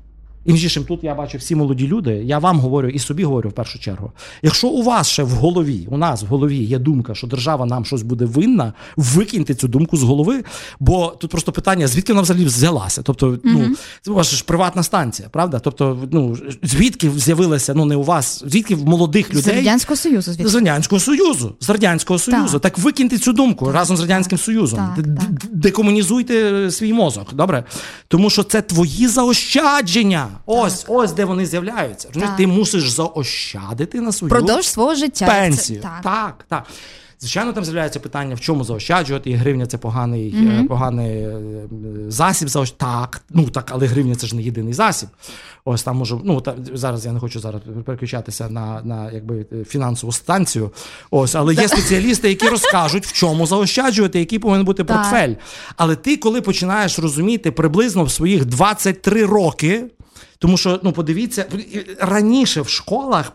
І між іншим, тут я бачу всі молоді люди. Я вам говорю і собі говорю в першу чергу. Якщо у вас ще в голові, у нас в голові є думка, що держава нам щось буде винна, викиньте цю думку з голови. Бо тут просто питання, звідки вона взагалі взялася? Тобто, ну це у вас ж приватна станція, правда? Тобто, ну звідки з'явилася, ну не у вас, звідки в молодих З людей Радянського Союзу, звідси. з Радянського Союзу. З Радянського Союзу. Так, викиньте цю думку разом з Радянським Союзом. Декомунізуйте свій мозок. Добре? Тому що це твої заощадження. Ось, ось де вони з'являються. Так. Ти мусиш заощадити на свою Продовж свого життя. пенсію. Це- так. так, так. Звичайно, там з'являється питання, в чому заощаджувати, і гривня це поганий, е, поганий е, засіб заощаджувати. Так, ну так, але гривня це ж не єдиний засіб. Ось там може, ну та, зараз я не хочу зараз переключатися на, на якби е, фінансову станцію. Ось, але є спеціалісти, які розкажуть, в чому заощаджувати, який повинен бути портфель. Але ти, коли починаєш розуміти приблизно в своїх 23 роки. Тому що, ну подивіться, раніше в школах,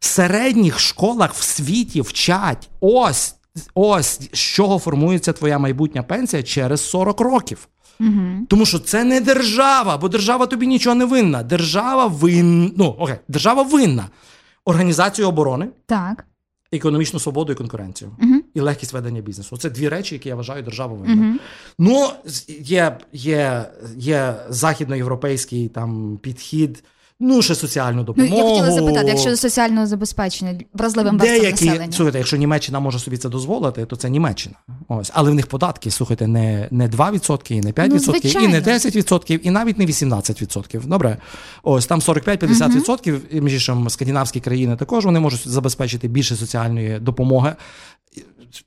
середніх школах в світі вчать ось, ось з чого формується твоя майбутня пенсія через 40 років. Угу. Тому що це не держава, бо держава тобі нічого не винна. Держава винна, ну, окей, держава винна організацію оборони, Так. економічну свободу і конкуренцію. Угу. І легкість ведення бізнесу. Це дві речі, які я вважаю винна. Угу. Ну, є, є, є західноєвропейський там підхід, ну, ще соціальну Ну, допомогу. я хотіла запитати, якщо соціального забезпечення вразливим Деякі, населення. слухайте, якщо Німеччина може собі це дозволити, то це Німеччина. Ось. Але в них податки, слухайте, не, не 2%, і не 5%, Ну, і не 10%, і навіть не 18%. Добре? Ось там 45-50%, і між іншим, скандинавські країни також вони можуть забезпечити більше соціальної допомоги.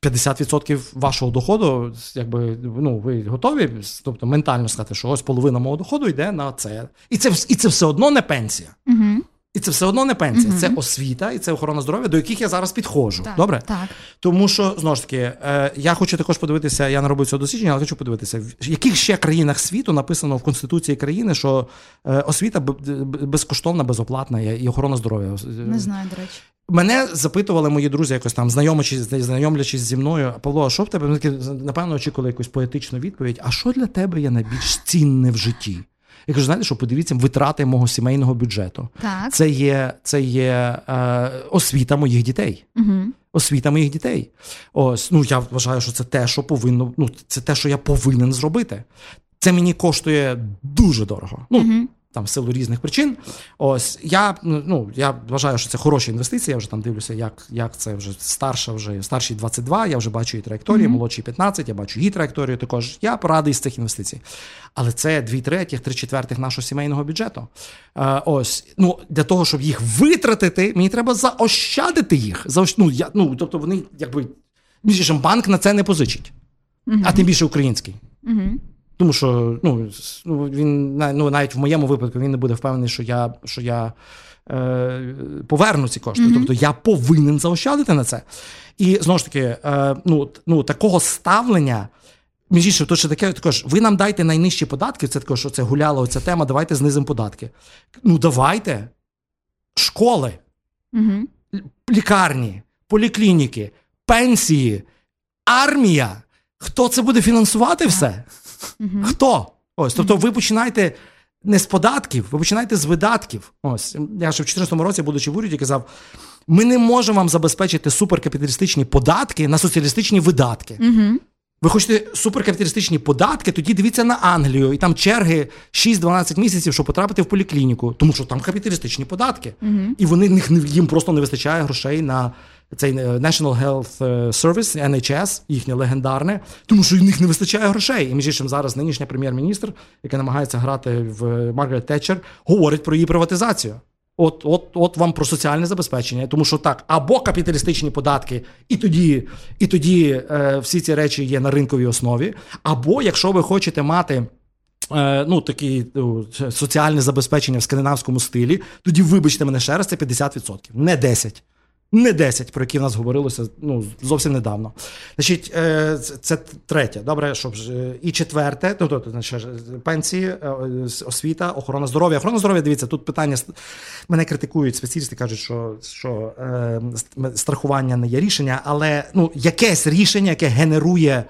50% вашого доходу, якби ну ви готові, тобто ментально сказати, що ось половина мого доходу йде на це. І це, і це все одно не пенсія. Угу. І це все одно не пенсія, Мгм. це освіта і це охорона здоров'я, до яких я зараз підходжу. Так, Добре? Так. Тому що знову ж таки, е, я хочу також подивитися, я не робив цього дослідження, але хочу подивитися, в яких ще країнах світу написано в Конституції країни, що е, освіта безкоштовна, безоплатна і охорона здоров'я. Не знаю, до речі. Мене запитували мої друзі, якось там знайомичись, знайомлячись зі мною. Павло, а що в тебе? Напевно, очікували якусь поетичну відповідь. А що для тебе є найбільш цінне в житті? Я кажу, знаєте, що подивіться витрати мого сімейного бюджету. Так. Це є, це є е, освіта моїх дітей. Угу. Освіта моїх дітей. Ось, ну я вважаю, що це те, що повинно, ну це те, що я повинен зробити. Це мені коштує дуже дорого. Ну Угу. Там в силу різних причин. Ось я ну я вважаю, що це хороші інвестиції. Я вже там дивлюся, як, як це вже старша, вже старший 22, Я вже бачу її траєкторії, Мгм. молодший 15, Я бачу її траєкторію. Також я порадий з цих інвестицій. Але це дві третіх, три четвертих нашого сімейного бюджету. Е, ось ну для того, щоб їх витратити, мені треба заощадити їх. Заощ... Ну, я, ну тобто вони якби іншим, банк на це не позичить, Угу. а тим більше український. Угу. Тому що ну, ну, він ну, навіть в моєму випадку він не буде впевнений, що я, що я е, поверну ці кошти. Мгм. Тобто я повинен заощадити на це. І знову ж таки, е, ну, ну, такого ставлення. Між іншим, то ще таке також, ви нам дайте найнижчі податки, це також, що це гуляла оця тема, давайте знизимо податки. Ну, давайте. Школи, Угу. лікарні, поліклініки, пенсії, армія. Хто це буде фінансувати все? Угу. Хто? Ось, тобто ви починаєте не з податків, ви починаєте з видатків. Ось я ще в 2014 році, будучи в уряді, казав: ми не можемо вам забезпечити суперкапіталістичні податки на соціалістичні видатки. Угу. Ви хочете суперкапіталістичні податки, тоді дивіться на Англію, і там черги 6-12 місяців, щоб потрапити в поліклініку, тому що там капіталістичні податки. Uh-huh. І вони їм просто не вистачає грошей на цей е, National Health е, Service, NHS, їхнє легендарне, тому що в них не вистачає грошей. І між іншим зараз нинішня прем'єр-міністр, яка намагається грати в Маргарет Тетчер, говорить про її приватизацію. От от, от вам про соціальне забезпечення, тому що так, або капіталістичні податки, і тоді і тоді е, всі ці речі є на ринковій основі. Або якщо ви хочете мати е, ну, такі ну, соціальне забезпечення в скандинавському стилі, тоді, вибачте мене ще раз, це 50%, не 10%. Не 10, про які в нас говорилося ну, зовсім недавно. Значить, е, Це третє. Добре, щоб і четверте, тобто значить, пенсії, е, освіта, охорона здоров'я. Охорона здоров'я, дивіться, тут питання мене критикують спеціалісти, кажуть, що що е, страхування не є рішення, але ну, якесь рішення, яке генерує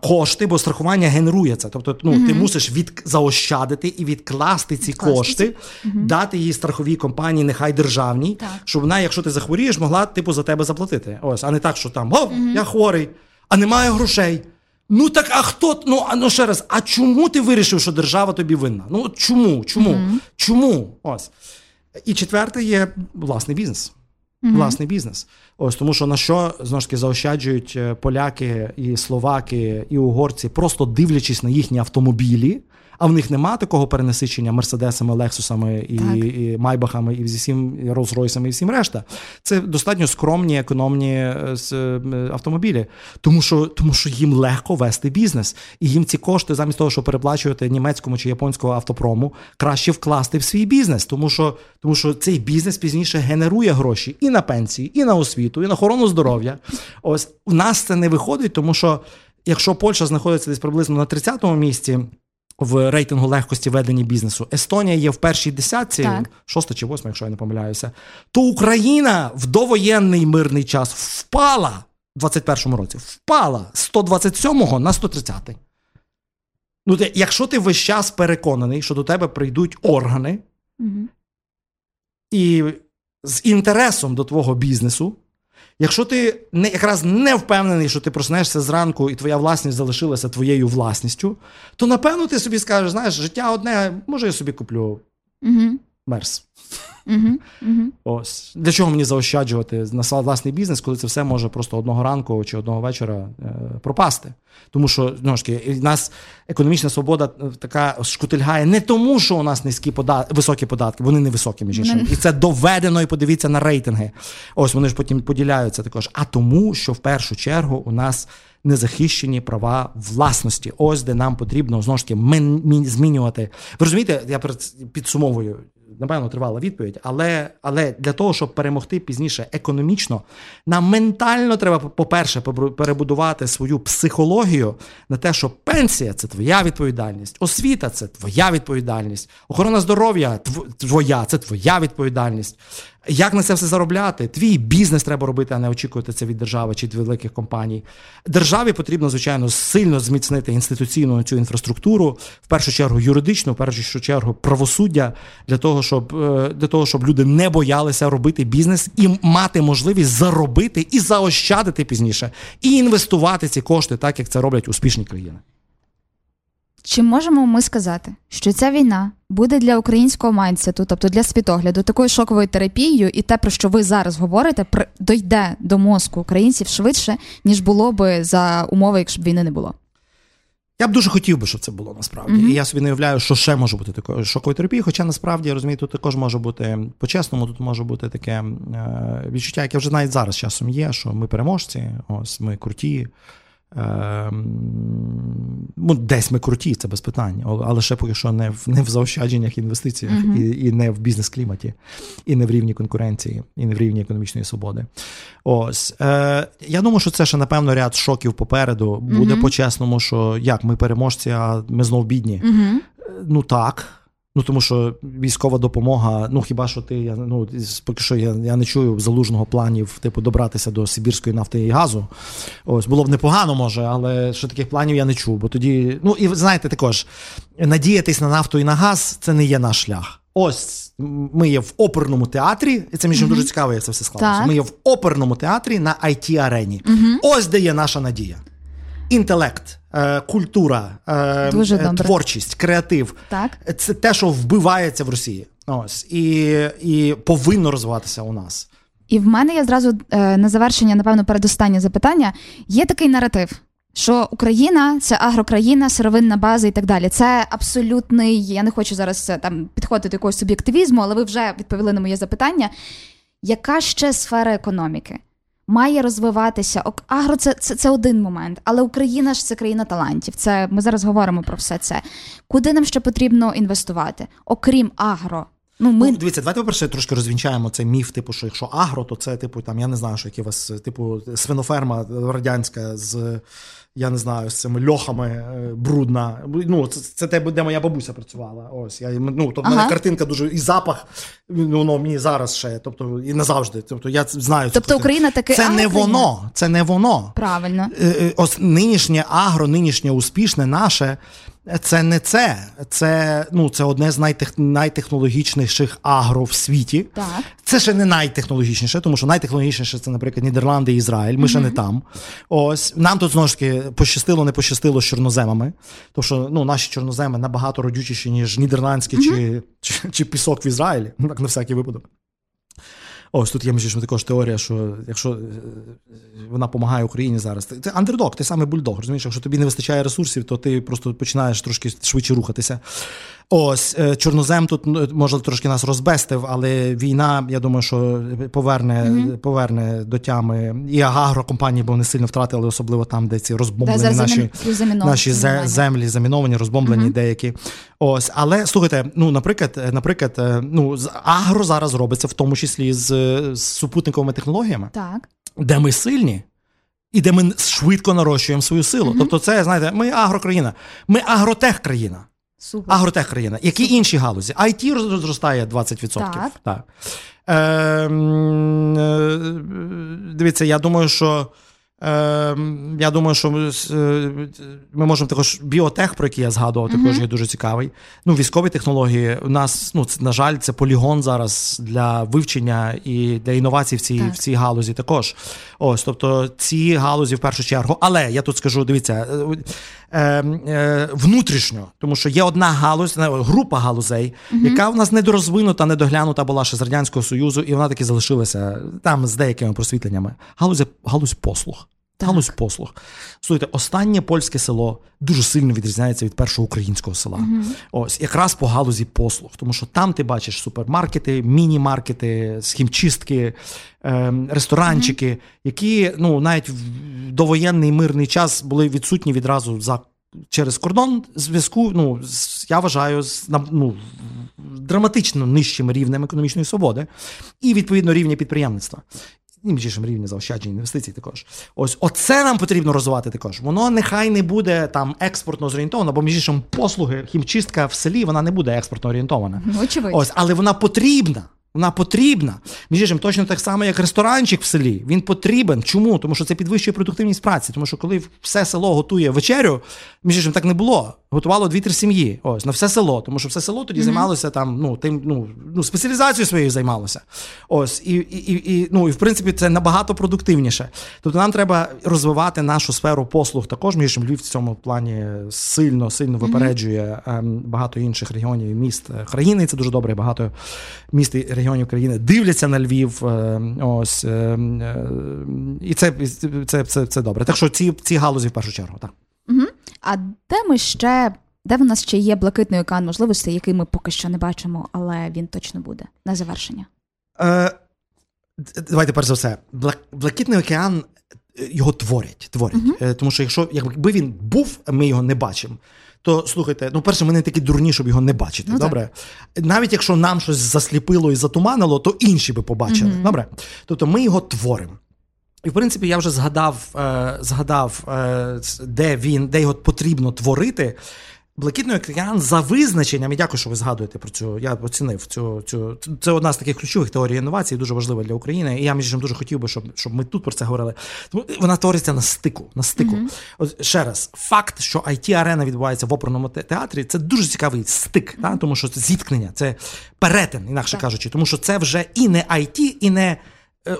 кошти, бо страхування генерує це. Тобто, ну mm-hmm. ти мусиш від заощадити і відкласти ці Відкласти. кошти, mm-hmm. дати її страховій компанії, нехай державній, так. щоб вона, якщо ти захворієш, могла типу за тебе заплатити. Ось, а не так, що там о, mm-hmm. я хворий, а немає грошей. Ну так, а хто ну а ну ще раз? А чому ти вирішив, що держава тобі винна? Ну чому? Чому? Чому? Ось. І четверте є власний бізнес mm-hmm. власний бізнес. Ось тому, що на що знову ж таки заощаджують е, поляки і словаки і угорці, просто дивлячись на їхні автомобілі а в них нема такого перенасичення мерседесами, лексусами і, і майбахами, і всім Роллс-Ройсами, і всім решта. Це достатньо скромні, економні е, е, автомобілі, тому що тому що їм легко вести бізнес, і їм ці кошти, замість того, щоб переплачувати німецькому чи японському автопрому, краще вкласти в свій бізнес, тому що тому що цей бізнес пізніше генерує гроші і на пенсії, і на освіту, і на охорону здоров'я. Ось у нас це не виходить, тому що якщо Польща знаходиться десь приблизно на 30-му місці в рейтингу легкості ведення бізнесу. Естонія є в першій десятці, так. шоста чи восьма, якщо я не помиляюся. То Україна в довоєнний мирний час впала в 21-му році. Впала з 127-го на 130-й. Ну, ти, якщо ти весь час переконаний, що до тебе прийдуть органи, угу. і з інтересом до твого бізнесу, Якщо ти не якраз не впевнений, що ти проснешся зранку і твоя власність залишилася твоєю власністю, то напевно ти собі скажеш, знаєш, життя одне, може, я собі куплю угу. Мерс. Угу, угу. Ось для чого мені заощаджувати на власний бізнес, коли це все може просто одного ранку чи одного вечора е, пропасти. Тому що знову ж таки, нас економічна свобода е, така шкутильгає не тому, що у нас низькі податки, високі податки, вони не високі, між іншим. І це доведено, і подивіться на рейтинги. Ось вони ж потім поділяються також. А тому, що в першу чергу у нас. Незахищені права власності, ось де нам потрібно знову ж таки змінювати. Ви розумієте, я підсумовую напевно, тривала відповідь, але але для того, щоб перемогти пізніше економічно, нам ментально треба, по-перше, перебудувати свою психологію на те, що пенсія це твоя відповідальність, освіта це твоя відповідальність, охорона здоров'я твоя, це твоя відповідальність. Як на це все заробляти? Твій бізнес треба робити, а не очікувати це від держави чи від великих компаній. Державі потрібно, звичайно, сильно зміцнити інституційну цю інфраструктуру, в першу чергу юридичну, в першу чергу правосуддя, для того, щоб е, для того, щоб люди не боялися робити бізнес і мати можливість заробити і заощадити пізніше, і інвестувати ці кошти, так як це роблять успішні країни. Чи можемо ми сказати, що ця війна буде для українського майнсету, тобто для світогляду, такою шоковою терапією, і те, про що ви зараз говорите, дойде до мозку українців швидше, ніж було би за умови, якщо б війни не було? Я б дуже хотів би, щоб це було насправді. Mm-hmm. І я собі не уявляю, що ще може бути такою шоковою терапією. Хоча насправді я розумію, тут також може бути по-чесному, тут може бути таке е, відчуття, яке вже навіть зараз часом є, що ми переможці, ось ми круті. Ем, ну, Десь ми круті, це без питань, але ще поки що не в не в заощадженнях інвестиціях, uh-huh. і і не в бізнес-кліматі, і не в рівні конкуренції, і не в рівні економічної свободи. Ось е, я думаю, що це ще напевно ряд шоків попереду. Буде uh-huh. по-чесному, що як ми переможці, а ми знов бідні. Uh-huh. Ну так. Ну тому що військова допомога, ну хіба що ти я ну поки що я я не чую залужного планів, типу, добратися до Сибірської нафти і газу. Ось було б непогано, може, але що таких планів я не чув. Бо тоді, ну і знаєте, також надіятись на нафту і на газ це не є наш шлях. Ось ми є в оперному театрі, і це між mm-hmm. дуже цікаво, як це все склалося. Ми є в оперному театрі на it арені mm-hmm. Ось де є наша надія. інтелект, культура, е, Дуже е, добре. творчість, креатив Так. це те, що вбивається в Росії. Ось і, і повинно розвиватися у нас. І в мене є зразу е, на завершення, напевно, передостаннє запитання. Є такий наратив, що Україна це агрокраїна, сировинна база і так далі. Це абсолютний. Я не хочу зараз е, там підходити до якогось суб'єктивізму, але ви вже відповіли на моє запитання. Яка ще сфера економіки має розвиватися? Агро це, це, це один момент, але Україна ж це країна талантів. Це ми зараз говоримо про все це. Куди нам ще потрібно інвестувати, окрім агро? Ну, ми Ну, дивіться, давайте по-перше трошки розвінчаємо цей міф, типу, що якщо агро, то це, типу, там, я не знаю, що які у вас, типу, свиноферма радянська з. Я не знаю, з цими льохами е, брудна. Ну, це, це те, де моя бабуся працювала. Ось я ну, тобто ага. мене картинка дуже і запах. Ну, воно мені зараз ще, тобто і назавжди. Тобто я знаю. Тобто цю Україна таке це не воно. Це не воно. правильно. Е, е, ось нинішнє агро, нинішнє успішне наше. Це не це. Це, ну, це одне з найтех, найтехнологічніших агро в світі. Так. Це ще не найтехнологічніше, тому що найтехнологічніше це, наприклад, Нідерланди і Ізраїль. Ми ще не там. Ось нам тут знову ж таки пощастило, не пощастило з чорноземами. Тому що ну, наші чорноземи набагато родючіші, ніж нідерландські чи, чи, чи пісок в Ізраїлі. Ну, Так на всякий випадок. Ось тут є між також теорія, що якщо е, вона допомагає Україні зараз, це андердог, ти саме бульдог. Розумієш, якщо тобі не вистачає ресурсів, то ти просто починаєш трошки швидше рухатися. Ось е, чорнозем тут ну, може трошки нас розбестив, але війна, я думаю, що поверне, поверне до тями і агрокомпанії, бо вони сильно втратили, особливо там, де ці розбомблені наші. заміновані. Наші землі заміновані, розбомблені деякі. Ось, але слухайте, ну наприклад, е, наприклад, е, ну агро зараз робиться, в тому числі з, з супутниковими технологіями, Так. де ми сильні. І де ми швидко нарощуємо свою силу. Тобто, це знаєте, ми агрокраїна, ми агротех країна. Супер. Агротех країна. Які інші галузі? IT зростає 20%. Так. так. Е, е, дивіться, я думаю, що. Е, я думаю, що ми, е, ми можемо також біотех, про який я згадував, також є дуже цікавий. Ну, військові технології. У нас, ну, це, на жаль, це полігон зараз для вивчення і для інновацій в цій, Так. в цій галузі також. Ось, тобто, ці галузі в першу чергу. Але я тут скажу: дивіться, е, е, е, внутрішньо, тому що є одна галузь, група галузей, яка в нас недорозвинута, недоглянута була ще з Радянського Союзу, і вона таки залишилася там з деякими просвітленнями. Галузь, галузь послуг. Галузь послуг. Слухайте, останнє польське село дуже сильно відрізняється від першого українського села. Ось якраз по галузі послуг, тому що там ти бачиш супермаркети, міні-маркети, схімчистки, ем, ресторанчики, які ну навіть в довоєнний мирний час були відсутні відразу за. Через кордон зв'язку, ну з- я вважаю, ну, драматично нижчим рівнем економічної свободи і відповідно рівня підприємництва. І між іншим рівня заощаджень інвестицій також. Ось оце нам потрібно розвивати також. Воно нехай не буде там експортно зорієнтовано, бо між іншим послуги, хімчистка в селі вона не буде експортно орієнтована. Ну, очевидно. Ось, але вона потрібна. Вона потрібна. Між іншим, точно так само, як ресторанчик в селі. Він потрібен. Чому? Тому що це підвищує продуктивність праці. Тому що коли все село готує вечерю, між іншим так не було. Готувало дві-три сім'ї. Ось на все село. Тому що все село тоді займалося там, ну тим, ну, ну спеціалізацією своєю займалося. Ось і, і, і, ну, і в принципі це набагато продуктивніше. Тобто нам треба розвивати нашу сферу послуг. Також між іншим, Львів в цьому плані сильно, сильно випереджує ем, багато інших регіонів і міст е, країни. І це дуже добре. Багато міст і регіонів країни дивляться на Львів. е, Ось е, е, і це, це, це, це добре. Так що ці, ці галузі в першу чергу. Так. Угу. А де ми ще, де в нас ще є блакитний океан можливостей, який ми поки що не бачимо, але він точно буде на завершення? Е, давайте перш за все. Блакитний океан його творять. творять. Е, Тому що якщо якби він був, ми його не бачимо. То слухайте, ну перше, ми не такі дурні, щоб його не бачити. Ну, так. добре? Навіть якщо нам щось засліпило і затуманило, то інші би побачили. Добре? Тобто ми його творимо. І в принципі, я вже згадав, е, згадав, е, де він, де його потрібно творити. Блакитний океан за визначенням, і дякую, що ви згадуєте про цю. Я оцінив цю цю. Це одна з таких ключових теорій інновацій, дуже важлива для України. І я між іншим дуже хотів би, щоб щоб ми тут про це говорили. Тому вона твориться на стику. На стику. От ще раз, факт, що it арена відбувається в оперному театрі, це дуже цікавий стик, та? тому що це зіткнення, це перетин, інакше кажучи, тому що це вже і не IT, і не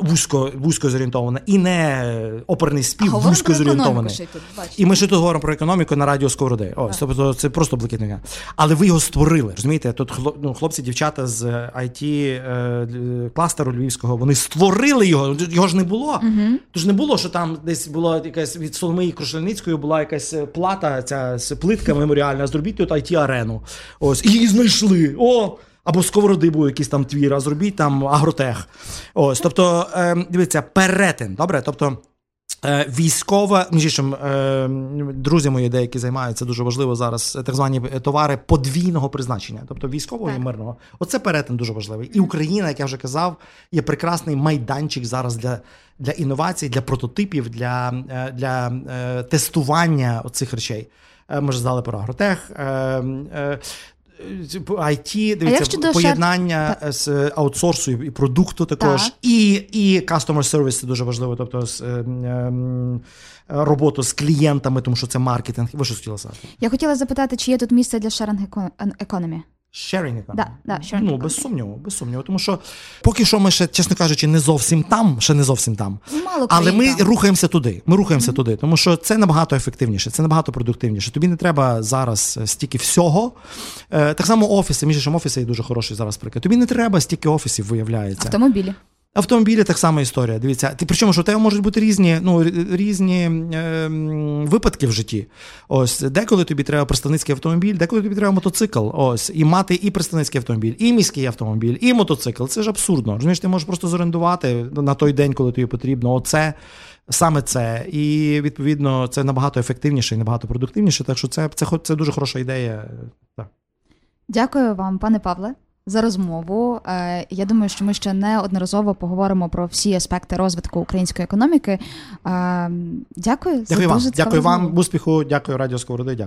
вузько, вузько зорієнтована, і не оперний спів говоримо вузько зорієнтований. І ми ще тут говоримо про економіку на радіо Сковороди. Ось, тобто це просто блакитний океан. Але ви його створили. Розумієте, тут ну, хлопці, дівчата з IT е, кластеру львівського, вони створили його. Його ж не було. Тож не було, що там десь була якась від Соломії Крушельницької була якась е, плата, ця плитка меморіальна. Зробіть тут it арену Ось, і її знайшли. О! Або сковороди був якийсь там твір, а зробіть там агротех. Ось, тобто, е, дивіться, перетин. Добре? Тобто. Е, Військова, між іншим, е, друзі мої деякі займаються дуже важливо зараз е, так звані товари подвійного призначення, тобто військового Так. і мирного. Оце перетин дуже важливий. І Україна, як я вже казав, є прекрасний майданчик зараз для, для інновацій, для прототипів, для, е, для е, тестування цих речей. Е, Ми ж здали про агротех. Е, е, IT, як дивіться, ще- поєднання з аутсорсу і продукту також, Так. і, і customer service це дуже важливо, тобто з, ем, ем, роботу з клієнтами, тому що це маркетинг. Ви що хотіла сказати? Я хотіла запитати, чи є тут місце для sharing eco- economy? Sharing economy. Да, да, sharing ну, без сумніву, без сумніву. Тому що поки що ми ще, чесно кажучи, не зовсім там, ще не зовсім там. Мало Але ми там. рухаємося туди. Ми рухаємося туди, тому що це набагато ефективніше, це набагато продуктивніше. Тобі не треба зараз е, стільки всього. Е, Так само офіси, між іншим, офіси є дуже хороший зараз приклад. Тобі не треба стільки офісів, виявляється. Автомобілі. Автомобілі так само історія. Дивіться, ти причому, що у тебе можуть бути різні, ну, різні е, випадки в житті. Ось деколи тобі треба представницький автомобіль, деколи тобі треба мотоцикл. Ось, і мати і представницький автомобіль, і міський автомобіль, і мотоцикл. Це ж абсурдно. Розумієш, ти можеш просто зорендувати на той день, коли тобі потрібно. Оце. Саме це, і відповідно це набагато ефективніше і набагато продуктивніше. Так що це, це, це дуже хороша ідея. Так. Дякую вам, пане Павле, за розмову. Е, Я думаю, що ми ще неодноразово поговоримо про всі аспекти розвитку української економіки. Дякую, Дякую, за Дякую вам. дуже цікаву Дякую вам, успіху, дякую Радіо Сковороди. Дякую.